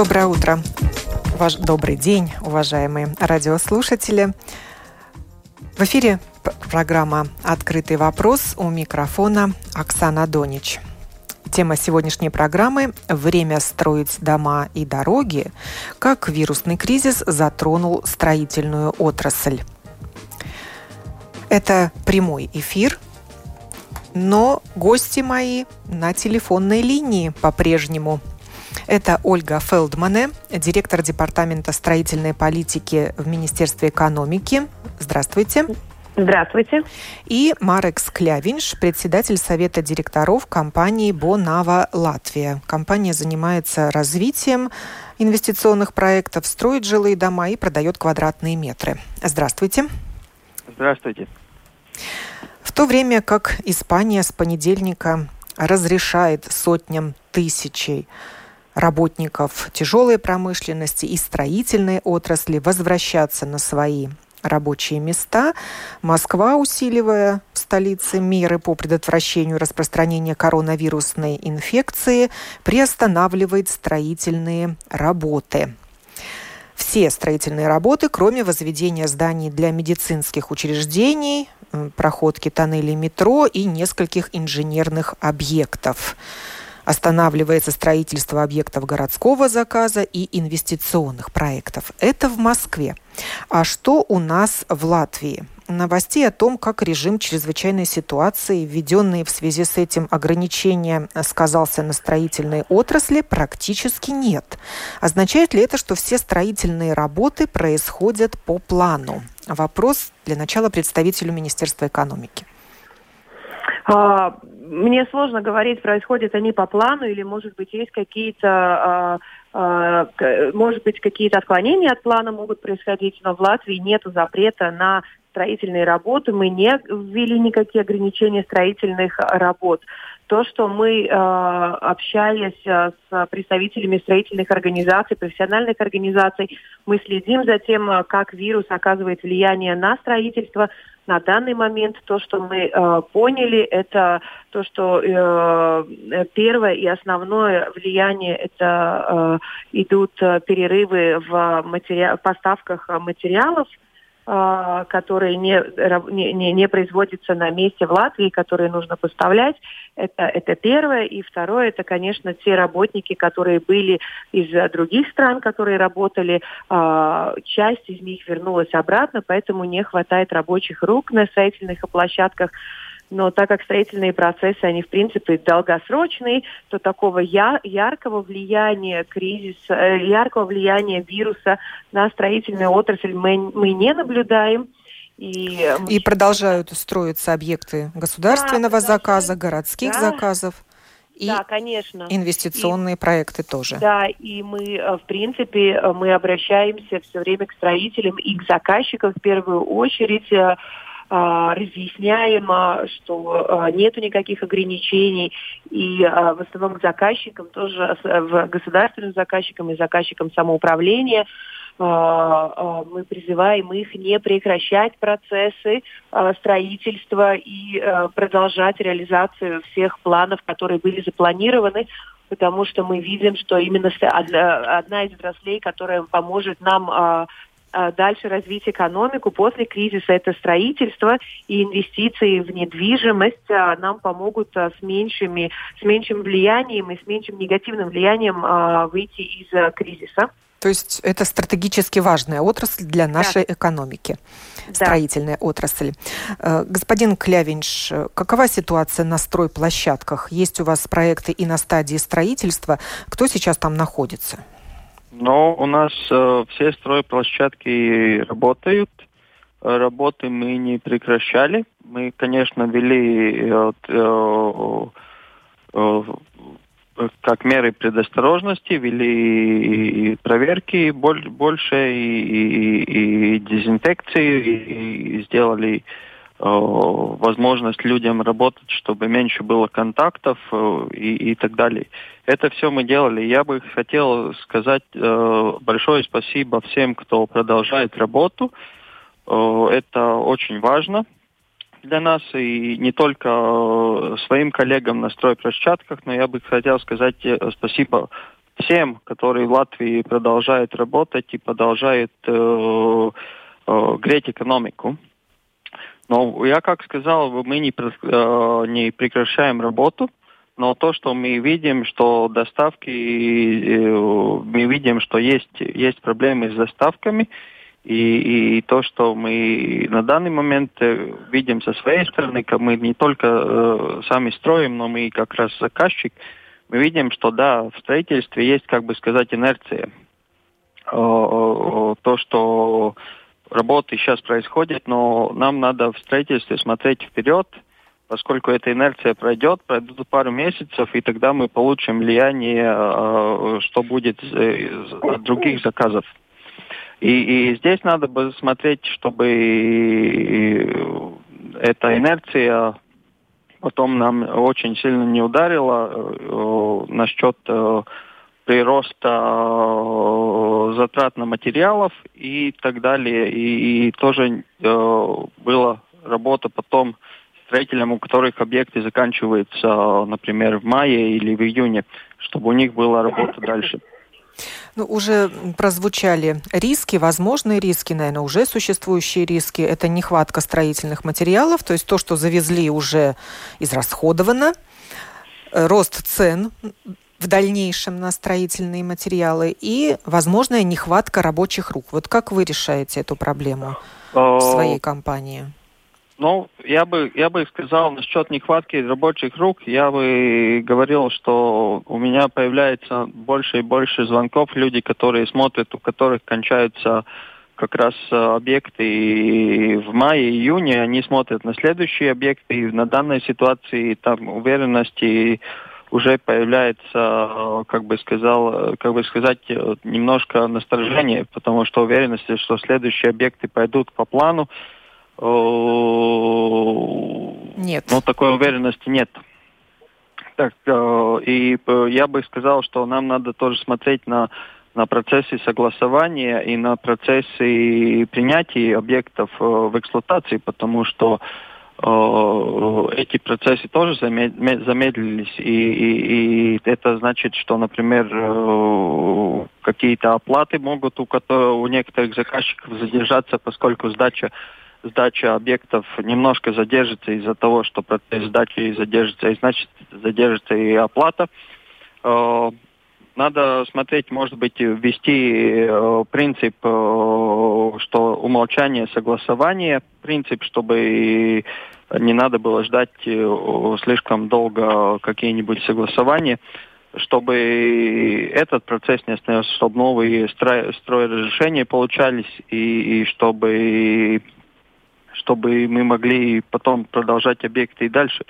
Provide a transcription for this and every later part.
Доброе утро. Ваш... Добрый день, уважаемые радиослушатели. В эфире программа «Открытый вопрос» у микрофона Оксана Донич. Тема сегодняшней программы – «Время строить дома и дороги. Как вирусный кризис затронул строительную отрасль». Это прямой эфир, но гости мои на телефонной линии по-прежнему – это Ольга Фелдмане, директор Департамента строительной политики в Министерстве экономики. Здравствуйте. Здравствуйте. И Марекс Клявинш, председатель Совета директоров компании Бонава Латвия. Компания занимается развитием инвестиционных проектов, строит жилые дома и продает квадратные метры. Здравствуйте. Здравствуйте. В то время как Испания с понедельника разрешает сотням тысячей работников тяжелой промышленности и строительной отрасли возвращаться на свои рабочие места. Москва, усиливая в столице меры по предотвращению распространения коронавирусной инфекции, приостанавливает строительные работы. Все строительные работы, кроме возведения зданий для медицинских учреждений, проходки тоннелей метро и нескольких инженерных объектов. Останавливается строительство объектов городского заказа и инвестиционных проектов. Это в Москве. А что у нас в Латвии? Новостей о том, как режим чрезвычайной ситуации, введенные в связи с этим ограничения, сказался на строительной отрасли, практически нет. Означает ли это, что все строительные работы происходят по плану? Вопрос для начала представителю Министерства экономики. А, мне сложно говорить, происходят они по плану или, может быть, есть какие-то, а, а, может быть, какие-то отклонения от плана могут происходить, но в Латвии нет запрета на строительные работы, мы не ввели никакие ограничения строительных работ. То, что мы, общаясь с представителями строительных организаций, профессиональных организаций, мы следим за тем, как вирус оказывает влияние на строительство, на данный момент то, что мы э, поняли, это то, что э, первое и основное влияние это э, идут э, перерывы в поставках материалов которые не, не, не производятся на месте в Латвии, которые нужно поставлять. Это, это первое. И второе, это, конечно, те работники, которые были из других стран, которые работали. А, часть из них вернулась обратно, поэтому не хватает рабочих рук на строительных площадках но так как строительные процессы, они в принципе долгосрочные, то такого я, яркого влияния кризиса, э, яркого влияния вируса на строительную отрасль мы, мы не наблюдаем. И, и продолжают строиться объекты государственного да, заказа, городских да. заказов. И да, конечно. инвестиционные и, проекты тоже. Да, и мы, э, в принципе, э, мы обращаемся все время к строителям и к заказчикам в первую очередь а, разъясняем, что а, нет никаких ограничений, и а, в основном к заказчикам, тоже в государственным заказчикам и заказчикам самоуправления, мы призываем их не прекращать процессы строительства и продолжать реализацию всех планов, которые были запланированы, потому что мы видим, что именно одна из отраслей, которая поможет нам дальше развить экономику после кризиса. Это строительство и инвестиции в недвижимость э, нам помогут э, с, меньшими, с меньшим влиянием и с меньшим негативным влиянием выйти из кризиса. То есть это стратегически важная отрасль для нашей да. экономики, строительная да. отрасль. Господин Клявинш, какова ситуация на стройплощадках? Есть у вас проекты и на стадии строительства. Кто сейчас там находится? Но у нас э, все стройплощадки работают. Работы мы не прекращали. Мы, конечно, вели э, э, как меры предосторожности, ввели проверки больше и, и, и дезинфекции, и, и сделали Э, возможность людям работать, чтобы меньше было контактов э, и, и так далее. Это все мы делали. Я бы хотел сказать э, большое спасибо всем, кто продолжает работу. Это очень важно для нас и не только своим коллегам на стройплощадках, но я бы хотел сказать спасибо всем, которые в Латвии продолжают работать и продолжают э, э, греть экономику. Но я как сказал, мы не, э, не прекращаем работу, но то, что мы видим, что доставки, э, мы видим, что есть, есть проблемы с доставками, и, и то, что мы на данный момент э, видим со своей стороны, как мы не только э, сами строим, но мы как раз заказчик, мы видим, что да, в строительстве есть, как бы сказать, инерция. то, что работы сейчас происходят, но нам надо в строительстве смотреть вперед, поскольку эта инерция пройдет, пройдут пару месяцев, и тогда мы получим влияние, а, что будет от других заказов. И, и здесь надо бы смотреть, чтобы эта инерция потом нам очень сильно не ударила э, насчет э, прироста э, затрат на материалов и так далее. И, и тоже э, была работа потом строителям, у которых объекты заканчиваются, например, в мае или в июне, чтобы у них была работа дальше. Ну, уже прозвучали риски, возможные риски, наверное, уже существующие риски. Это нехватка строительных материалов, то есть то, что завезли, уже израсходовано. Э, рост цен в дальнейшем на строительные материалы и возможная нехватка рабочих рук. Вот как вы решаете эту проблему в своей компании? Ну, я бы, я бы сказал насчет нехватки рабочих рук, я бы говорил, что у меня появляется больше и больше звонков, люди, которые смотрят, у которых кончаются как раз объекты и в мае-июне, они смотрят на следующие объекты, и на данной ситуации там уверенности уже появляется, как бы сказал, как бы сказать, немножко насторожение, потому что уверенности, что следующие объекты пойдут по плану, нет. Ну, такой уверенности нет. Так, и я бы сказал, что нам надо тоже смотреть на, на процессы согласования и на процессы принятия объектов в эксплуатации, потому что Э, эти процессы тоже замедлились, и, и, и это значит, что, например, э, какие-то оплаты могут у, у некоторых заказчиков задержаться, поскольку сдача сдача объектов немножко задержится из-за того, что процесс сдачи задержится, и значит задержится и оплата. Э, надо смотреть, может быть, ввести принцип, что умолчание согласования, принцип, чтобы не надо было ждать э, слишком долго какие-нибудь согласования, чтобы этот процесс не остановился, чтобы новые стройразрешения получались и, и чтобы, чтобы мы могли потом продолжать объекты и дальше.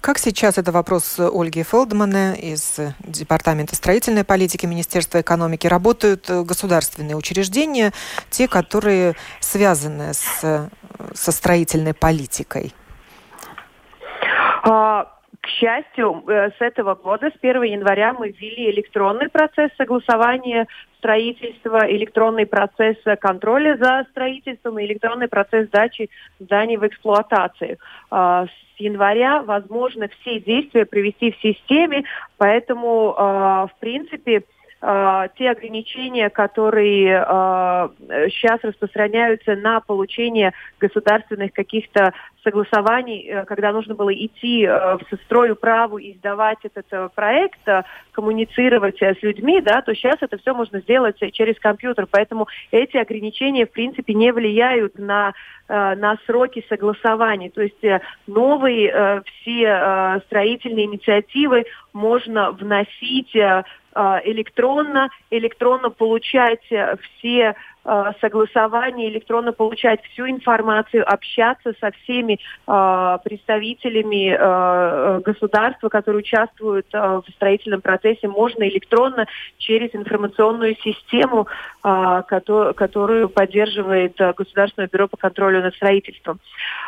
Как сейчас это вопрос Ольги Фелдмана из Департамента строительной политики Министерства экономики? Работают государственные учреждения, те, которые связаны с, со строительной политикой? А, к счастью, э, с этого года, с 1 января, мы ввели электронный процесс согласования строительства, электронный процесс контроля за строительством и электронный процесс сдачи зданий в эксплуатацию. А, с января возможно все действия привести в системе, поэтому, а, в принципе, э, те ограничения, которые э, сейчас распространяются на получение государственных каких-то согласований, э, когда нужно было идти э, в строю праву и сдавать этот э, проект, э, коммуницировать э, с людьми, да, то сейчас это все можно сделать через компьютер. Поэтому эти ограничения, в принципе, не влияют на, э, на сроки согласований. То есть э, новые э, все э, строительные инициативы можно вносить э, Э, электронно, электронно получать э, все э, согласование, электронно получать всю информацию, общаться со всеми э, представителями э, государства, которые участвуют э, в строительном процессе, можно электронно через информационную систему, э, которую, поддерживает Государственное бюро по контролю над строительством.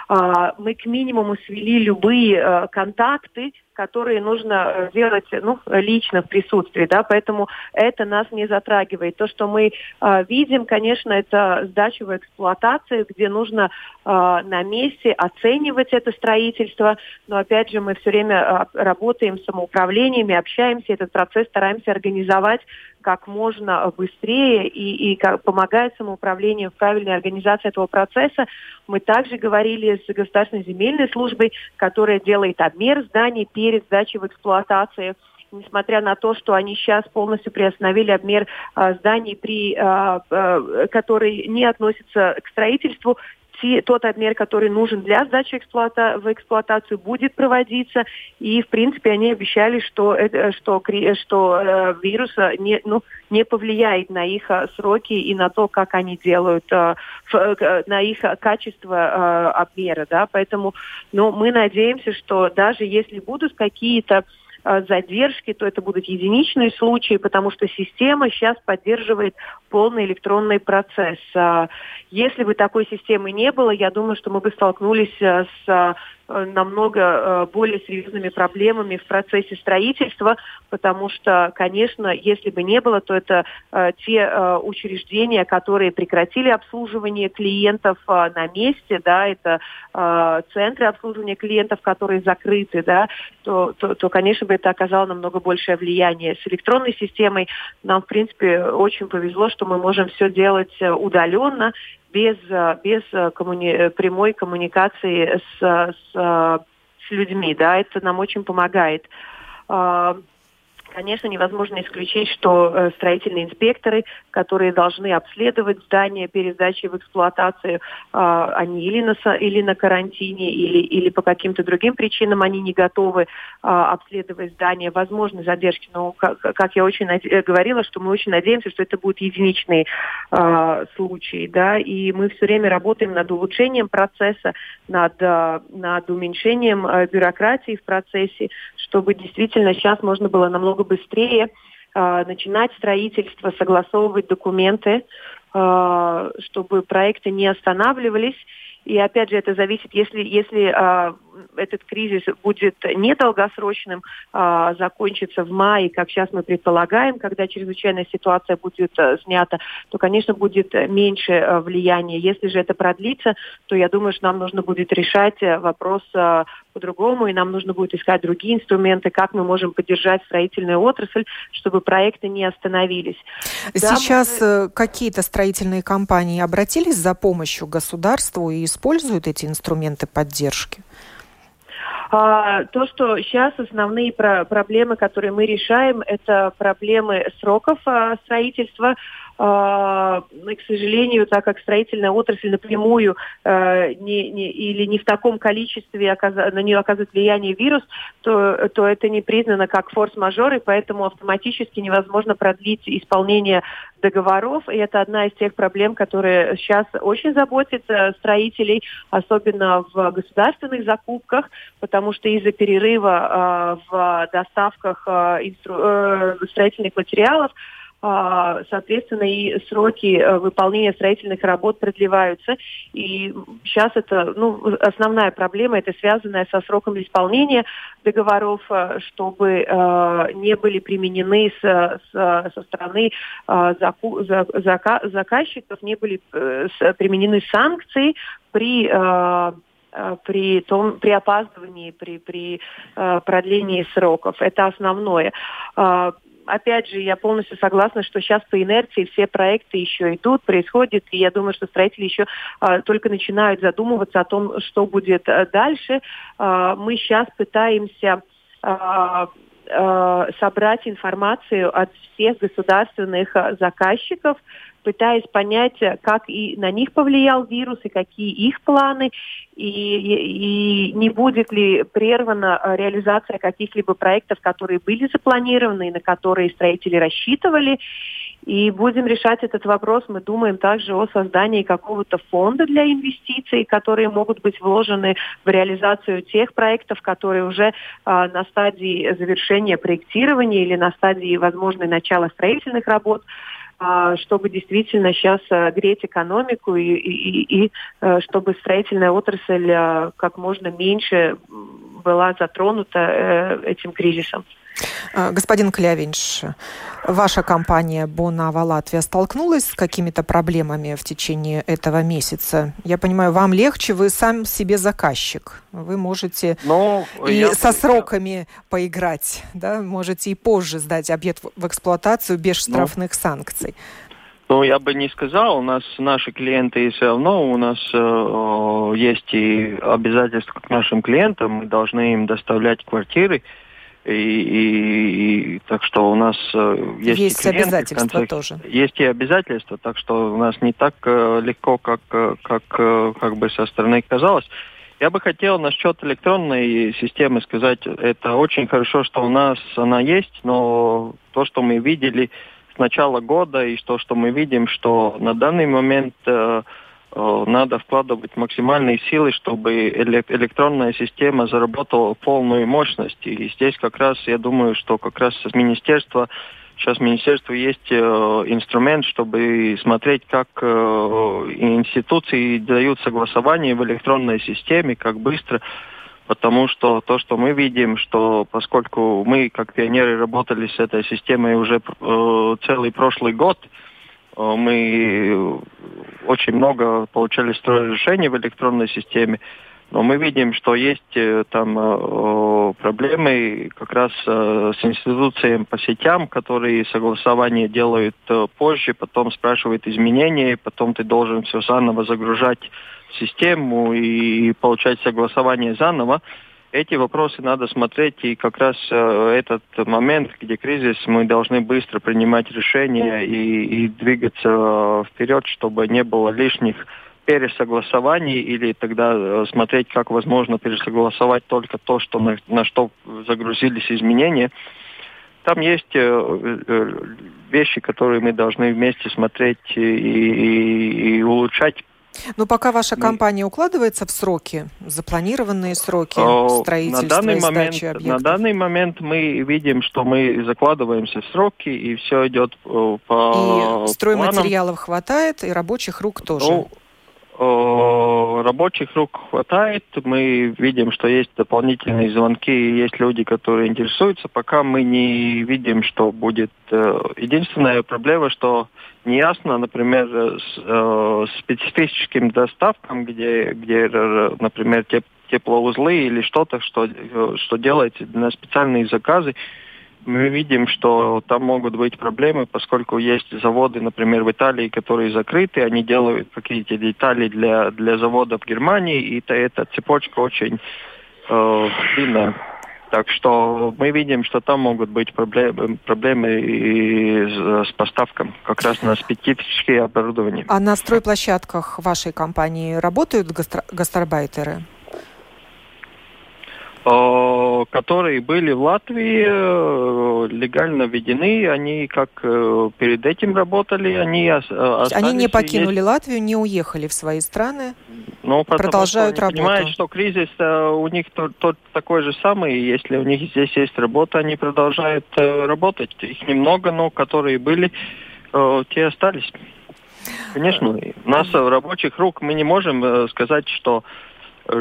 Э, мы к минимуму свели любые э, контакты которые нужно делать э, ну, лично в присутствии, да, поэтому это нас не затрагивает. То, что мы э, видим, конечно, это сдача в эксплуатацию, где нужно э, на месте оценивать это строительство, но опять же мы все время э, работаем с самоуправлениями, общаемся, этот процесс стараемся организовать как можно быстрее и, и как, помогает самоуправлению в правильной организации этого процесса. Мы также говорили с Государственной земельной службой, которая делает обмер зданий перед сдачей в эксплуатацию несмотря на то, что они сейчас полностью приостановили обмер э, зданий, при, э, э, который не относится к строительству, те, тот обмер, который нужен для сдачи эксплуата, в эксплуатацию, будет проводиться. И, в принципе, они обещали, что, что, что э, вирус не, ну, не повлияет на их э, сроки и на то, как они делают, э, э, на их качество э, обмера. Да? Поэтому ну, мы надеемся, что даже если будут какие-то Э, задержки, то это будут единичные случаи, потому что система сейчас поддерживает полный электронный процесс. А если бы такой системы не было, я думаю, что мы бы столкнулись э, с Э, намного э, более серьезными проблемами в процессе строительства, потому что, конечно, если бы не было, то это э, те учреждения, которые прекратили обслуживание клиентов на месте, да, это центры обслуживания клиентов, которые закрыты, да, то, то, то, конечно, бы это оказало намного большее влияние. С электронной системой нам, в принципе, очень повезло, что мы можем все делать удаленно, без, э, без э, коммуни... Э, прямой коммуникации с, с, с людьми. Да, это нам очень помогает. А, Конечно, невозможно исключить, что э, строительные инспекторы, которые должны обследовать здание перед сдачей в эксплуатацию, э, они или на, или на карантине, или, или по каким-то другим причинам они не готовы э, обследовать здание. Возможны задержки, но, как, как я очень наде- э, говорила, что мы очень надеемся, что это будут единичные э, случаи. Да? И мы все время работаем над улучшением процесса, над, над уменьшением э, бюрократии в процессе, чтобы действительно сейчас можно было намного быстрее э, начинать строительство, согласовывать документы, э, чтобы проекты не останавливались. И опять же, это зависит, если, если э, этот кризис будет недолгосрочным, а, закончится в мае, как сейчас мы предполагаем, когда чрезвычайная ситуация будет а, снята, то, конечно, будет меньше а, влияния. Если же это продлится, то я думаю, что нам нужно будет решать вопрос а, по-другому, и нам нужно будет искать другие инструменты, как мы можем поддержать строительную отрасль, чтобы проекты не остановились. Сейчас да, мы... какие-то строительные компании обратились за помощью государству и используют эти инструменты поддержки? А, то, что сейчас основные про проблемы, которые мы решаем, это проблемы сроков а, строительства, к сожалению, так как строительная отрасль напрямую э, не, не, или не в таком количестве на нее оказывает влияние вирус, то, то это не признано как форс-мажор, и поэтому автоматически невозможно продлить исполнение договоров. И это одна из тех проблем, которые сейчас очень заботят строителей, особенно в государственных закупках, потому что из-за перерыва э, в доставках э, инстру... э, строительных материалов а, соответственно, и сроки э, выполнения строительных работ продлеваются. И сейчас это, ну, основная проблема, это связанная со сроком исполнения договоров, э, чтобы э, не были применены с, с, со стороны э, заку, за, зака, заказчиков, не были э, применены санкции при э, при том при опаздывании при при э, продлении сроков это основное опять же, я полностью согласна, что сейчас по инерции все проекты еще идут, происходят, и я думаю, что строители еще а, только начинают задумываться о том, что будет а, дальше. А, мы сейчас пытаемся а, собрать информацию от всех государственных а, заказчиков, пытаясь понять, как и на них повлиял вирус, и какие их планы, и, и, и не будет ли прервана э, реализация каких-либо проектов, которые были запланированы, на которые строители рассчитывали. И будем решать этот вопрос. Мы думаем также о создании какого-то фонда для инвестиций, которые могут быть вложены в реализацию тех проектов, которые уже а, на стадии завершения проектирования или на стадии возможной начала строительных работ а, чтобы действительно сейчас а, греть экономику и, и, и чтобы строительная отрасль как можно меньше была затронута э, этим кризисом. А, господин Клявинш, ваша компания Бонава Латвия столкнулась с какими-то проблемами в течение этого месяца? Я понимаю, вам легче, вы сам себе заказчик. Вы можете ну, и я... со сроками поиграть, да, можете и позже сдать объект в эксплуатацию без ну. штрафных ну. санкций. Ну, я бы не сказал, у нас наши клиенты все равно, у нас э, есть и обязательства к нашим клиентам, мы должны им доставлять квартиры, и, и, и так что у нас э, есть, есть и клиенты, обязательства конце, тоже. Есть и обязательства, так что у нас не так э, легко, как, э, как, как бы со стороны казалось. Я бы хотел насчет электронной системы сказать, это очень хорошо, что у нас она есть, но то, что мы видели с начала года и то, что мы видим, что на данный момент Э, надо вкладывать максимальные силы, чтобы электронная система заработала полную мощность. И здесь как раз, я думаю, что как раз министерство, сейчас министерство есть э, инструмент, чтобы смотреть, как э, институции дают согласование в электронной системе, как быстро, потому что то, что мы видим, что поскольку мы, как пионеры, работали с этой системой уже целый прошлый год, Э, мы очень много получали решений в электронной системе, но мы видим, что есть э, там э, проблемы как раз с институциями по сетям, которые согласование делают позже, потом спрашивают изменения, потом ты должен все заново загружать в систему и получать согласование заново эти вопросы надо смотреть, и как раз э, этот момент, где кризис, мы должны быстро принимать решения и, и двигаться э, вперед, чтобы не было лишних пересогласований или тогда э, смотреть, как возможно пересогласовать только то, что на, на что загрузились изменения. Там есть вещи, которые мы должны вместе смотреть и, и, и улучшать но пока ваша компания укладывается в сроки, запланированные сроки строительства на данный и момент, объектов? На данный момент мы видим, что мы закладываемся в сроки, и все идет э, по И стройматериалов планам. хватает, и рабочих рук тоже? Ну, рабочих рук хватает. Мы видим, что есть дополнительные звонки, есть люди, которые интересуются. Пока мы не видим, что будет. Э, единственная проблема, что не ясно, например, с э, специфическим доставкам, где, где например, теп теплоузлы или что-то, что, что делается на специальные заказы, мы видим, что там могут быть проблемы, поскольку есть заводы, например, в Италии, которые закрыты, они делают какие-то детали для, для завода в Германии, и это, эта цепочка очень э, длинная. Так что мы видим, что там могут быть проблемы, проблемы и с, с поставком как раз на специфические оборудования. А на стройплощадках вашей компании работают гастро- гастарбайтеры? Которые были в Латвии, э, легально введены, они как э, перед этим работали, они остались... Они не покинули есть... Латвию, не уехали в свои страны, ну, продолжают что работу. Понимают, что кризис э, у них тот, тот такой же самый, если у них здесь есть работа, они продолжают работать. Их немного, но которые были, те остались. Конечно, у нас рабочих рук мы не можем сказать, что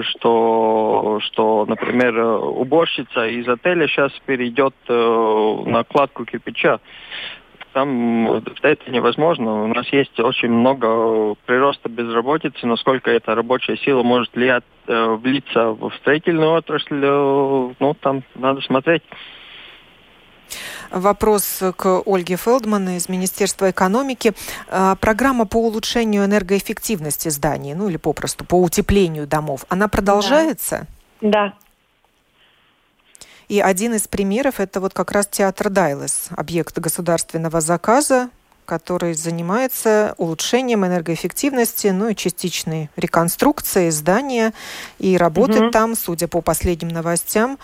что, что, например, уборщица из отеля сейчас перейдет э, на кладку кирпича. Там это невозможно. У нас есть очень много прироста безработицы, насколько эта рабочая сила может влиять, э, влиться в строительную отрасль, э, ну, там надо смотреть. Вопрос к Ольге Фелдман из Министерства экономики. А, программа по улучшению энергоэффективности зданий, ну или попросту по утеплению домов, она продолжается? Да. И один из примеров это вот как раз театр Дайлес, объект государственного заказа, который занимается улучшением энергоэффективности, ну и частичной реконструкцией здания. И работает угу. там, судя по последним новостям,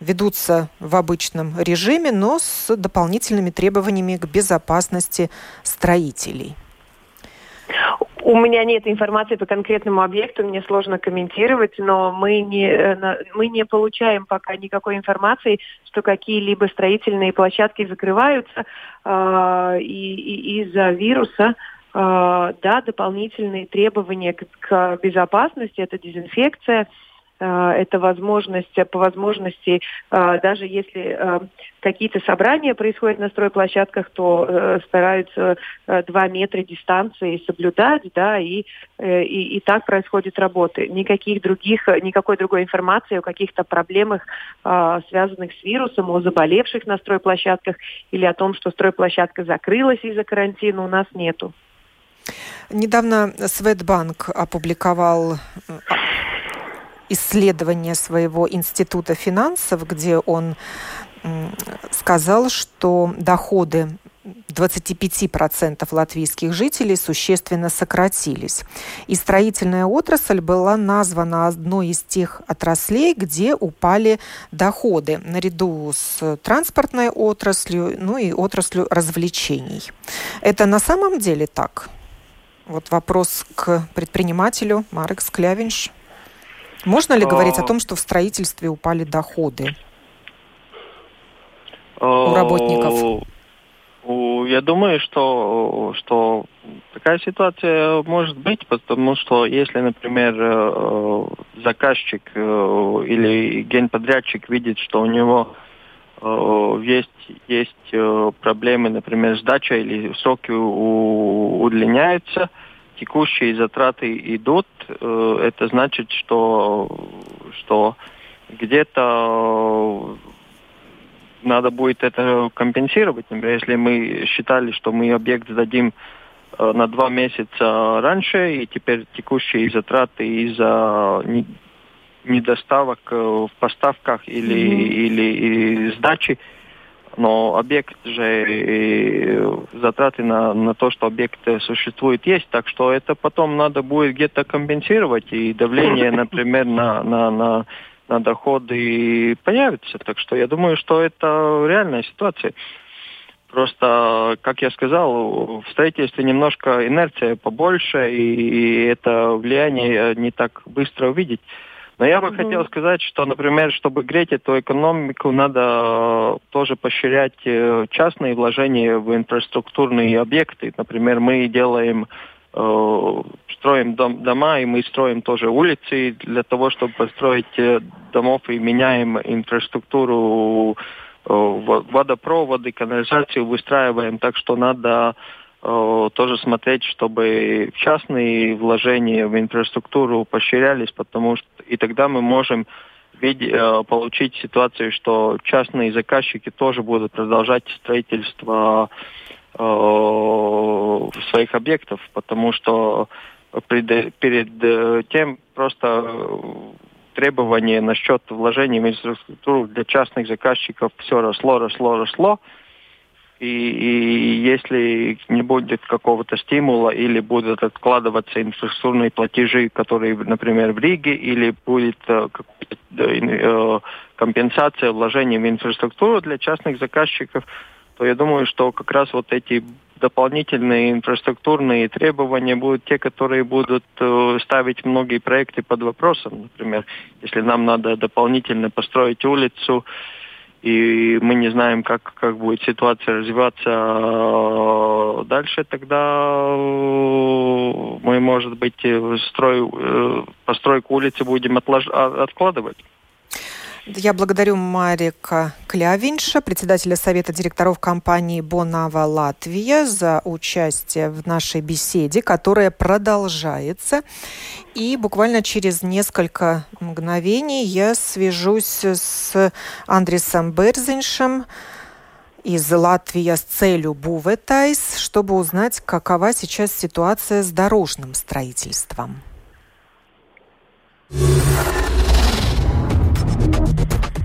ведутся в обычном режиме, но с дополнительными требованиями к безопасности строителей. У меня нет информации по конкретному объекту, мне сложно комментировать, но мы не, э, мы не получаем пока никакой информации, что какие-либо строительные площадки закрываются э, и, и из-за вируса. Э, да, дополнительные требования к, к безопасности, это дезинфекция, это возможность, по возможности, э, даже если э, какие-то собрания происходят на стройплощадках, то стараются два метра дистанции соблюдать, да, и, и, и так происходят работы. Никаких других, никакой другой информации о каких-то проблемах, связанных с вирусом, о заболевших на стройплощадках или о том, что стройплощадка закрылась из-за карантина, у нас нету. Недавно Светбанк опубликовал исследование своего института финансов, где он сказал, что доходы 25% латвийских жителей существенно сократились. И строительная отрасль была названа одной из тех отраслей, где упали доходы, наряду с транспортной отраслью, ну и отраслью развлечений. Это на самом деле так? Вот вопрос к предпринимателю Марекс Клявинш. Можно ли говорить о а. том, что в строительстве упали доходы у работников? Я думаю, что, что такая ситуация может быть, потому что если, например, э, заказчик э, или генподрядчик видит, что у него э, есть, есть проблемы, например, сдача или сроки удлиняются, текущие затраты идут, э, это значит, что, что где-то надо будет это компенсировать. Например, если мы считали, что мы объект сдадим э, на два месяца раньше, и теперь текущие затраты из-за недоставок э, в поставках или, mm-hmm. или, или сдачи но объект же затраты на, на то, что объект существует, есть, так что это потом надо будет где-то компенсировать, и давление, например, на, на, на, на доходы появится. Так что я думаю, что это реальная ситуация. Просто, как я сказал, в строительстве немножко инерция побольше, и, и это влияние не так быстро увидеть. Но я бы mm-hmm. хотел сказать, что, например, чтобы греть эту экономику, надо э, тоже поощрять э, частные вложения в инфраструктурные объекты. Например, мы делаем э, строим дом, дома, и мы строим тоже улицы для того, чтобы построить домов и меняем инфраструктуру, водопроводы, канализацию выстраиваем. Так что надо тоже смотреть, чтобы частные вложения в инфраструктуру поощрялись, потому что и тогда мы можем видеть, э, получить ситуацию, что частные заказчики тоже будут продолжать строительство э, своих объектов, потому что пред, перед тем просто требования насчет вложений в инфраструктуру для частных заказчиков все росло, росло, росло. И, и если не будет какого-то стимула или будут откладываться инфраструктурные платежи, которые, например, в Риге, или будет э, э, компенсация вложений в инфраструктуру для частных заказчиков, то я думаю, что как раз вот эти дополнительные инфраструктурные требования будут те, которые будут э, ставить многие проекты под вопросом. Например, если нам надо дополнительно построить улицу, и мы не знаем, как, как будет ситуация развиваться э, дальше, тогда э, мы, может быть, строй, э, постройку улицы будем отлож... А, откладывать. Я благодарю Марика Клявинша, председателя Совета директоров компании «Бонава Латвия» за участие в нашей беседе, которая продолжается. И буквально через несколько мгновений я свяжусь с Андресом Берзиншем, из Латвии с целью Буветайс, чтобы узнать, какова сейчас ситуация с дорожным строительством.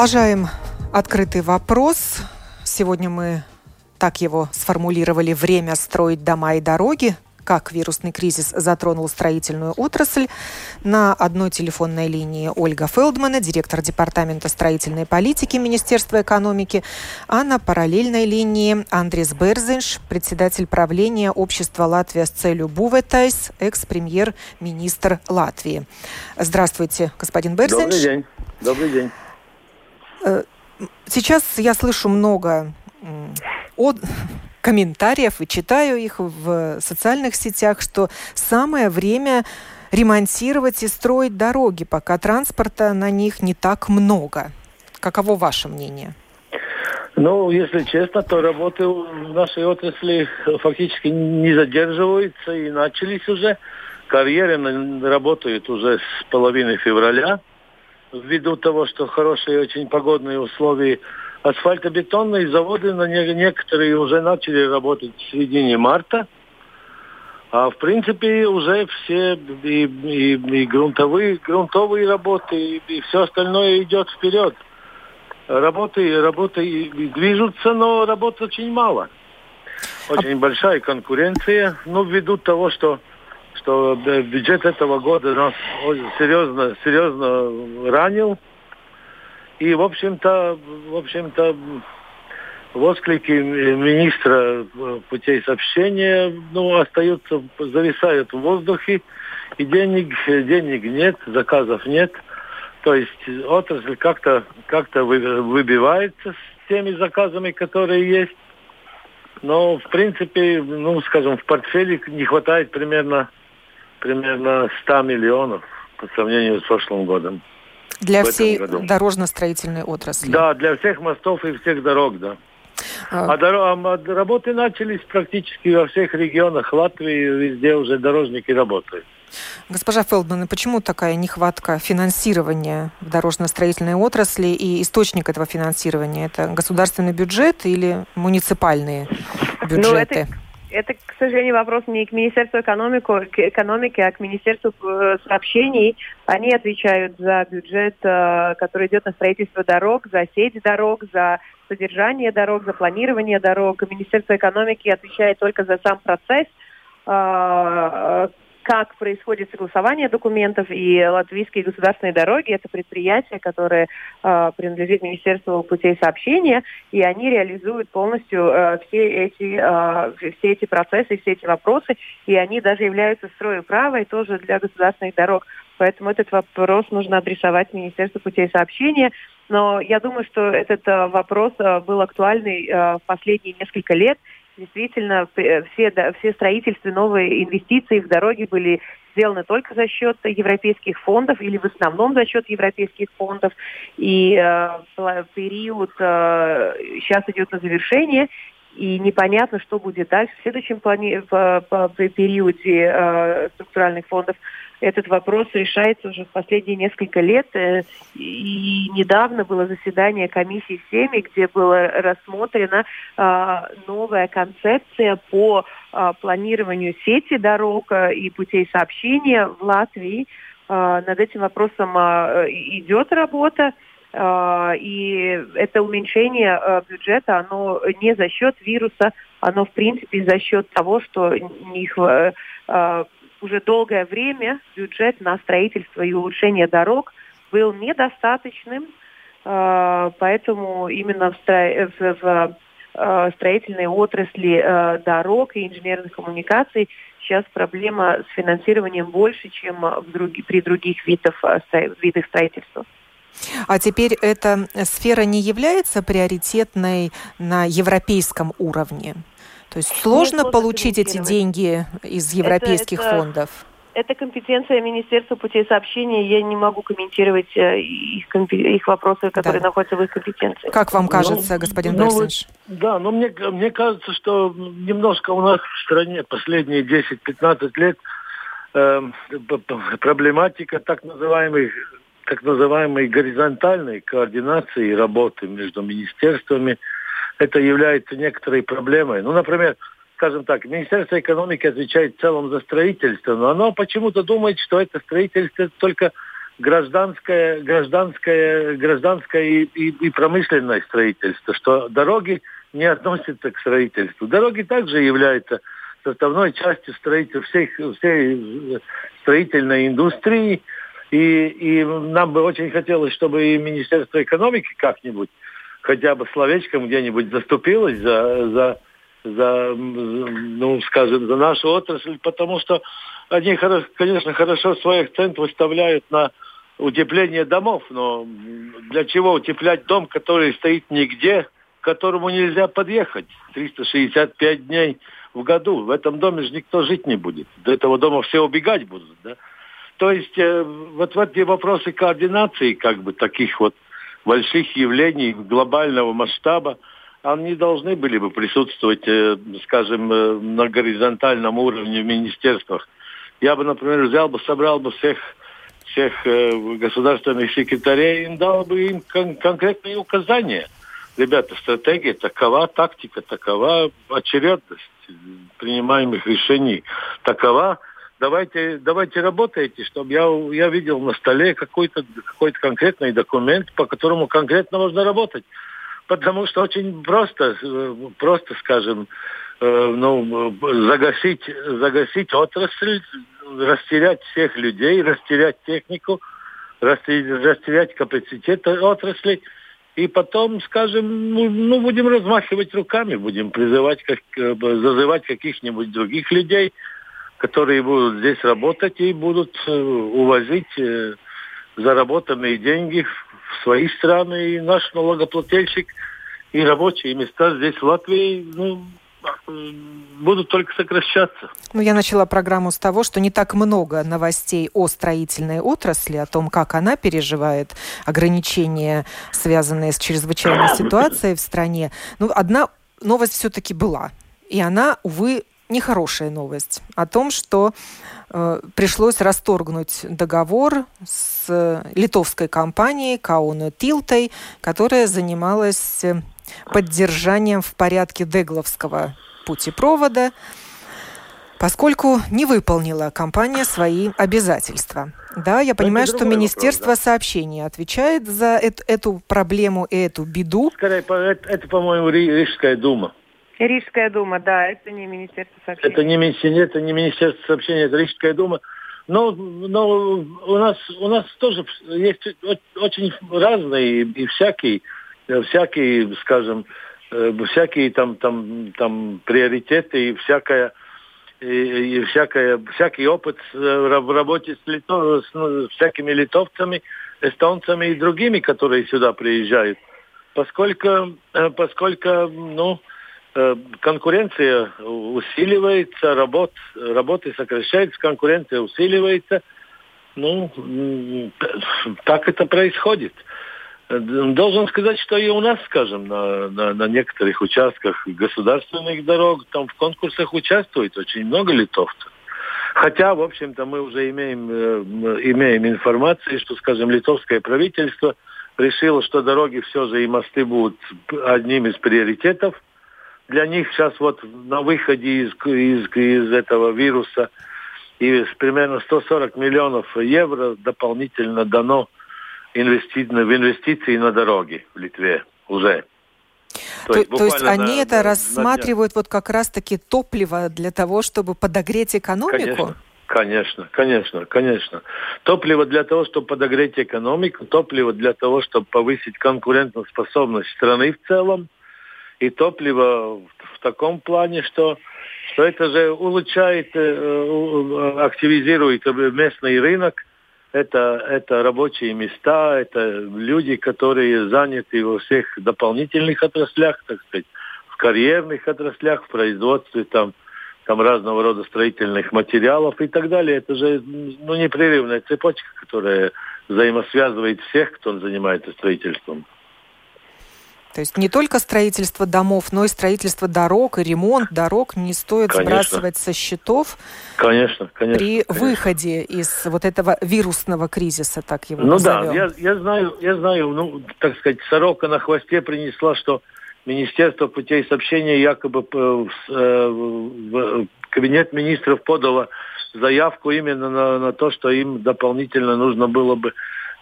Продолжаем открытый вопрос. Сегодня мы так его сформулировали «Время строить дома и дороги как вирусный кризис затронул строительную отрасль. На одной телефонной линии Ольга Фелдмана, директор Департамента строительной политики Министерства экономики, а на параллельной линии Андрес Берзинш, председатель правления общества «Латвия с целью Буветайс», экс-премьер-министр Латвии. Здравствуйте, господин Берзинш. Добрый день. Добрый день. Э, сейчас я слышу много от комментариев и читаю их в социальных сетях, что самое время ремонтировать и строить дороги, пока транспорта на них не так много. Каково ваше мнение? Ну, если честно, то работы в нашей отрасли фактически не задерживаются и начались уже. Карьеры работают уже с половины февраля. Ввиду того, что хорошие очень погодные условия асфальтобетонные заводы на некоторые уже начали работать в середине марта. А в принципе уже все и, и, и грунтовые, грунтовые работы, и, и все остальное идет вперед. Работы, работы движутся, но работы очень мало. Очень большая конкуренция, ну, ввиду того, что что бюджет этого года нас серьезно, серьезно ранил. И, в общем-то, в общем-то, восклики министра путей сообщения ну, остаются, зависают в воздухе, и денег, денег нет, заказов нет. То есть отрасль как-то как выбивается с теми заказами, которые есть. Но, в принципе, ну, скажем, в портфеле не хватает примерно, примерно 100 миллионов по сравнению с прошлым годом. Для всей дорожно-строительной отрасли. Да, для всех мостов и всех дорог, да. А, а, дорог, а работы начались практически во всех регионах Латвии, везде уже дорожники работают. Госпожа Фелдман, почему такая нехватка финансирования в дорожно-строительной отрасли и источник этого финансирования? Это государственный бюджет или муниципальные бюджеты? Ну, это это, к сожалению, вопрос не к Министерству экономику, к экономики, а к Министерству э, сообщений. Они отвечают за бюджет, э, который идет на строительство дорог, за сеть дорог, за содержание дорог, за планирование дорог. Министерство экономики отвечает только за сам процесс, э, как происходит согласование документов, и латвийские государственные дороги – это предприятие, которое э, принадлежит Министерству путей сообщения, и они реализуют полностью э, все, эти, э, все эти процессы, все эти вопросы, и они даже являются строю права и тоже для государственных дорог. Поэтому этот вопрос нужно адресовать Министерству путей сообщения. Но я думаю, что этот э, вопрос э, был актуальный э, в последние несколько лет – действительно все, все строительства, новые инвестиции в дороги были сделаны только за счет европейских фондов или в основном за счет европейских фондов. И э, период э, сейчас идет на завершение, и непонятно, что будет дальше в следующем плане, в, в, в периоде э, структуральных фондов этот вопрос решается уже в последние несколько лет. Э, и недавно было заседание комиссии СЕМИ, где была рассмотрена а, новая концепция по а, планированию сети дорог э, и путей сообщения в Латвии. А, над этим вопросом идет работа. И это уменьшение бюджета, оно не за счет вируса, оно в принципе за счет того, что их уже долгое время бюджет на строительство и улучшение дорог был недостаточным, а, поэтому именно в, а, строительной отрасли а, дорог и инженерных коммуникаций сейчас проблема с финансированием больше, чем при других видах строительства. А теперь эта сфера не является приоритетной на европейском уровне? То есть сложно получить эти деньги из европейских это, это, фондов? Это компетенция Министерства путей сообщения. Я не могу комментировать э, их, их вопросы, которые да. находятся в их компетенции. Как вам кажется, ну, господин ну, Берсинш? Да, но мне, мне кажется, что немножко у нас в стране последние 10-15 лет э, проблематика так называемой так называемой горизонтальной координации работы между министерствами, это является некоторой проблемой. Ну, например, скажем так, Министерство экономики отвечает в целом за строительство, но оно почему-то думает, что это строительство только гражданское, гражданское, гражданское и, и, и промышленное строительство, что дороги не относятся к строительству. Дороги также являются составной частью строительства всей, всей строительной индустрии. И, и нам бы очень хотелось, чтобы и Министерство экономики как-нибудь хотя бы словечком где-нибудь заступилось за, за, за, ну, скажем, за нашу отрасль, потому что они, конечно, хорошо свой акцент выставляют на утепление домов, но для чего утеплять дом, который стоит нигде, к которому нельзя подъехать 365 дней в году. В этом доме же никто жить не будет. До этого дома все убегать будут. Да? То есть э, вот в эти вопросы координации как бы таких вот больших явлений глобального масштаба, они должны были бы присутствовать, э, скажем, э, на горизонтальном уровне в министерствах. Я бы, например, взял бы, собрал бы всех всех э, государственных секретарей и дал бы им кон- конкретные указания. Ребята, стратегия такова, тактика такова, очередность принимаемых решений такова. Давайте, давайте работайте, чтобы я, я видел на столе какой-то какой конкретный документ, по которому конкретно можно работать. Потому что очень просто, э, просто, скажем, э, ну, загасить, загасить отрасль, растерять всех людей, растерять технику, растерять капацитет отрасли. И потом, скажем, ну, ну, будем размахивать руками, будем призывать, как, э, зазывать каких-нибудь других людей, которые будут здесь работать и будут э, увозить э, заработанные деньги в свои страны. И наш налогоплательщик и рабочие места здесь, в Латвии, ну, будут только сокращаться. Ну, я начала программу с того, что не так много новостей о строительной отрасли, о том, как она переживает ограничения, связанные с чрезвычайной ситуацией в стране. Ну, одна новость все-таки была. И она, увы, нехорошая новость о том, что э, пришлось расторгнуть договор с литовской компанией Кауна Тилтой, которая занималась поддержанием в порядке Дегловского путепровода, поскольку не выполнила компания свои обязательства. Да, я понимаю, что Министерство вопрос, да. сообщений отвечает за эту, эту проблему и эту беду. Скорее, это, это по-моему, Рижская дума. Рижская дума, да, это не Министерство сообщений. Это не, это не Министерство сообщений, это Рижская дума. Но, но у нас у нас тоже есть очень разные и всякие Э, всякие, скажем, э, всякие там, там, там приоритеты и всякая и, и всякая, всякий опыт э, в работе с, литов, с ну, всякими литовцами, эстонцами и другими, которые сюда приезжают. Поскольку, поскольку ну, конкуренция усиливается, работ, работы сокращаются, конкуренция усиливается, ну, так это происходит. Должен сказать, что и у нас, скажем, на, на, на некоторых участках государственных дорог, там в конкурсах участвует очень много литовцев. Хотя, в общем-то, мы уже имеем, э, имеем информацию, что, скажем, литовское правительство решило, что дороги все же и мосты будут одним из приоритетов. Для них сейчас вот на выходе из, из, из этого вируса и примерно 140 миллионов евро дополнительно дано инвести... в инвестиции на дороги в Литве уже. То, то, есть, то есть они на, это на, рассматривают на вот как раз-таки топливо для того, чтобы подогреть экономику? Конечно, конечно, конечно. Топливо для того, чтобы подогреть экономику, топливо для того, чтобы повысить конкурентоспособность страны в целом, и топливо в таком плане, что, что это же улучшает, э, активизирует местный рынок, это, это рабочие места, это люди, которые заняты во всех дополнительных отраслях, так сказать, в карьерных отраслях, в производстве там, там разного рода строительных материалов и так далее. Это же ну, непрерывная цепочка, которая взаимосвязывает всех, кто занимается строительством. То есть не только строительство домов, но и строительство дорог и ремонт дорог не стоит конечно. сбрасывать со счетов. Конечно, конечно. При конечно. выходе из вот этого вирусного кризиса, так его ну назовем. Ну да, я, я знаю, я знаю, ну, так сказать, сорока на хвосте принесла, что Министерство путей сообщения якобы в, э, в кабинет министров подало заявку именно на, на то, что им дополнительно нужно было бы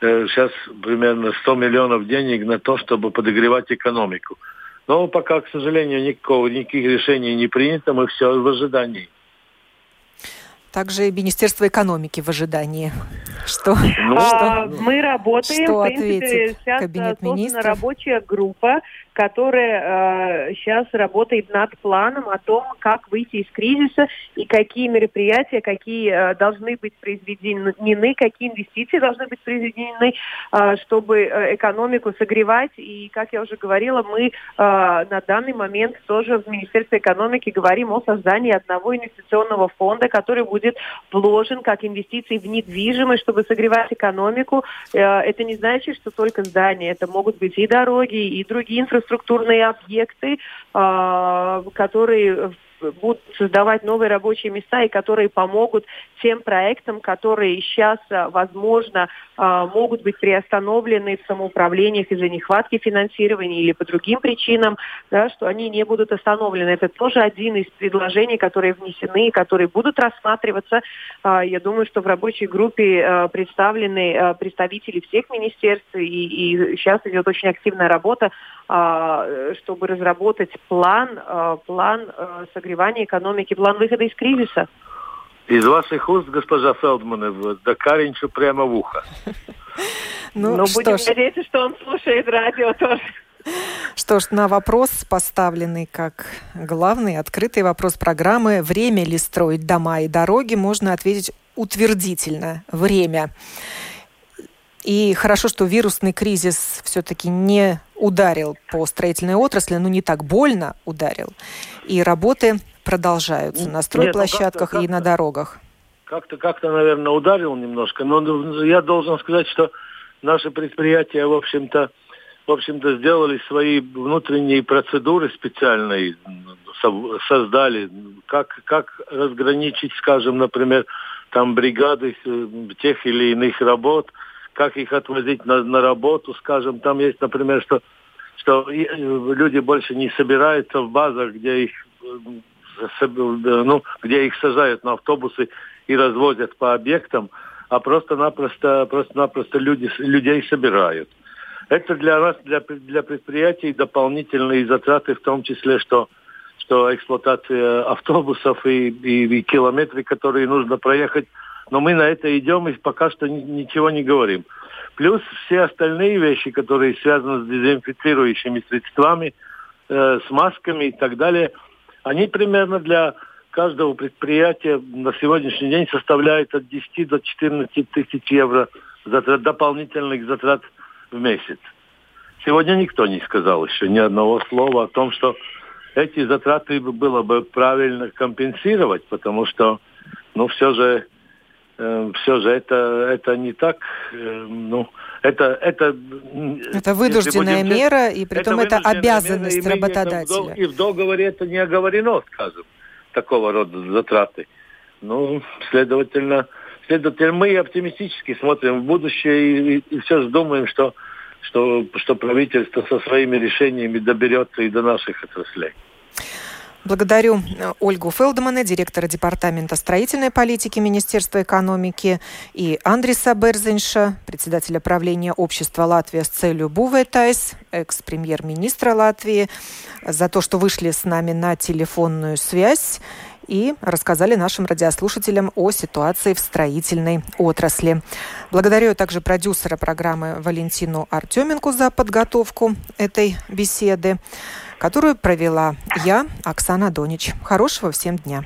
сейчас примерно 100 миллионов денег на то, чтобы подогревать экономику. Но пока, к сожалению, никакого, никаких решений не принято, мы все в ожидании. Также и Министерство экономики в ожидании. Что, ну, а, что, мы работаем, что в принципе, сейчас кабинет министров? рабочая группа, которая э, сейчас работает над планом о том, как выйти из кризиса и какие мероприятия, какие э, должны быть произведены, какие инвестиции должны быть произведены, э, чтобы экономику согревать. И, как я уже говорила, мы на данный момент тоже в Министерстве экономики говорим о создании одного инвестиционного фонда, который будет вложен как инвестиции в недвижимость, чтобы согревать экономику. Это не значит, что только здания, это могут быть и дороги, и другие инфраструктуры инфраструктурные объекты, а, которые будут создавать новые рабочие места и которые помогут тем проектам, которые сейчас, а, возможно, а, могут быть приостановлены в самоуправлениях из-за нехватки финансирования или по другим причинам, да, что они не будут остановлены. Это тоже один из предложений, которые внесены и которые будут рассматриваться. А, я думаю, что в рабочей группе представлены представители всех министерств, и, и сейчас идет очень активная работа, чтобы разработать план, план согревания экономики, план выхода из кризиса. Из ваших уст, госпожа Фелдман, до Каринчу прямо в ухо. Ну, ну будем ж. надеяться, что он слушает радио тоже. Что ж, на вопрос, поставленный как главный, открытый вопрос программы «Время ли строить дома и дороги?» можно ответить утвердительно. Время. И хорошо, что вирусный кризис все-таки не ударил по строительной отрасли, но не так больно ударил. И работы продолжаются на стройплощадках Нет, ну и на дорогах. Как-то, как-то, наверное, ударил немножко, но я должен сказать, что наши предприятия, в общем-то, в общем-то, сделали свои внутренние процедуры специальные, создали, как, как разграничить, скажем, например, там бригады тех или иных работ, как их отвозить на, на работу, скажем, там есть, например, что, что люди больше не собираются в базах, где их ну, где их сажают на автобусы и развозят по объектам, а просто-напросто, просто-напросто люди, людей собирают. Это для нас, для, для предприятий дополнительные затраты, в том числе, что, что эксплуатация автобусов и, и, и километры, которые нужно проехать. Но мы на это идем и пока что ни, ничего не говорим. Плюс все остальные вещи, которые связаны с дезинфицирующими средствами, э, с масками и так далее – они примерно для каждого предприятия на сегодняшний день составляют от 10 до 14 тысяч евро затрат, дополнительных затрат в месяц. Сегодня никто не сказал еще ни одного слова о том, что эти затраты было бы правильно компенсировать, потому что, ну, все же, все же это, это не так, э, ну, это, это, это вынужденная будем, мера, и при этом это, это обязанность мера, и работодателя. И в договоре это не оговорено, скажем, такого рода затраты. Ну, следовательно, следовательно, мы оптимистически смотрим в будущее и, и, и все же думаем, что, что, что правительство со своими решениями доберется и до наших отраслей. Благодарю э, Ольгу Фелдмана, директора Департамента строительной политики Министерства экономики, и Андриса Берзинша, председателя правления общества «Латвия с целью Буветайс», экс-премьер-министра Латвии, за то, что вышли с нами на телефонную связь и рассказали нашим радиослушателям о ситуации в строительной отрасли. Благодарю также продюсера программы Валентину Артеменку за подготовку этой беседы которую провела я, Оксана Донич. Хорошего всем дня.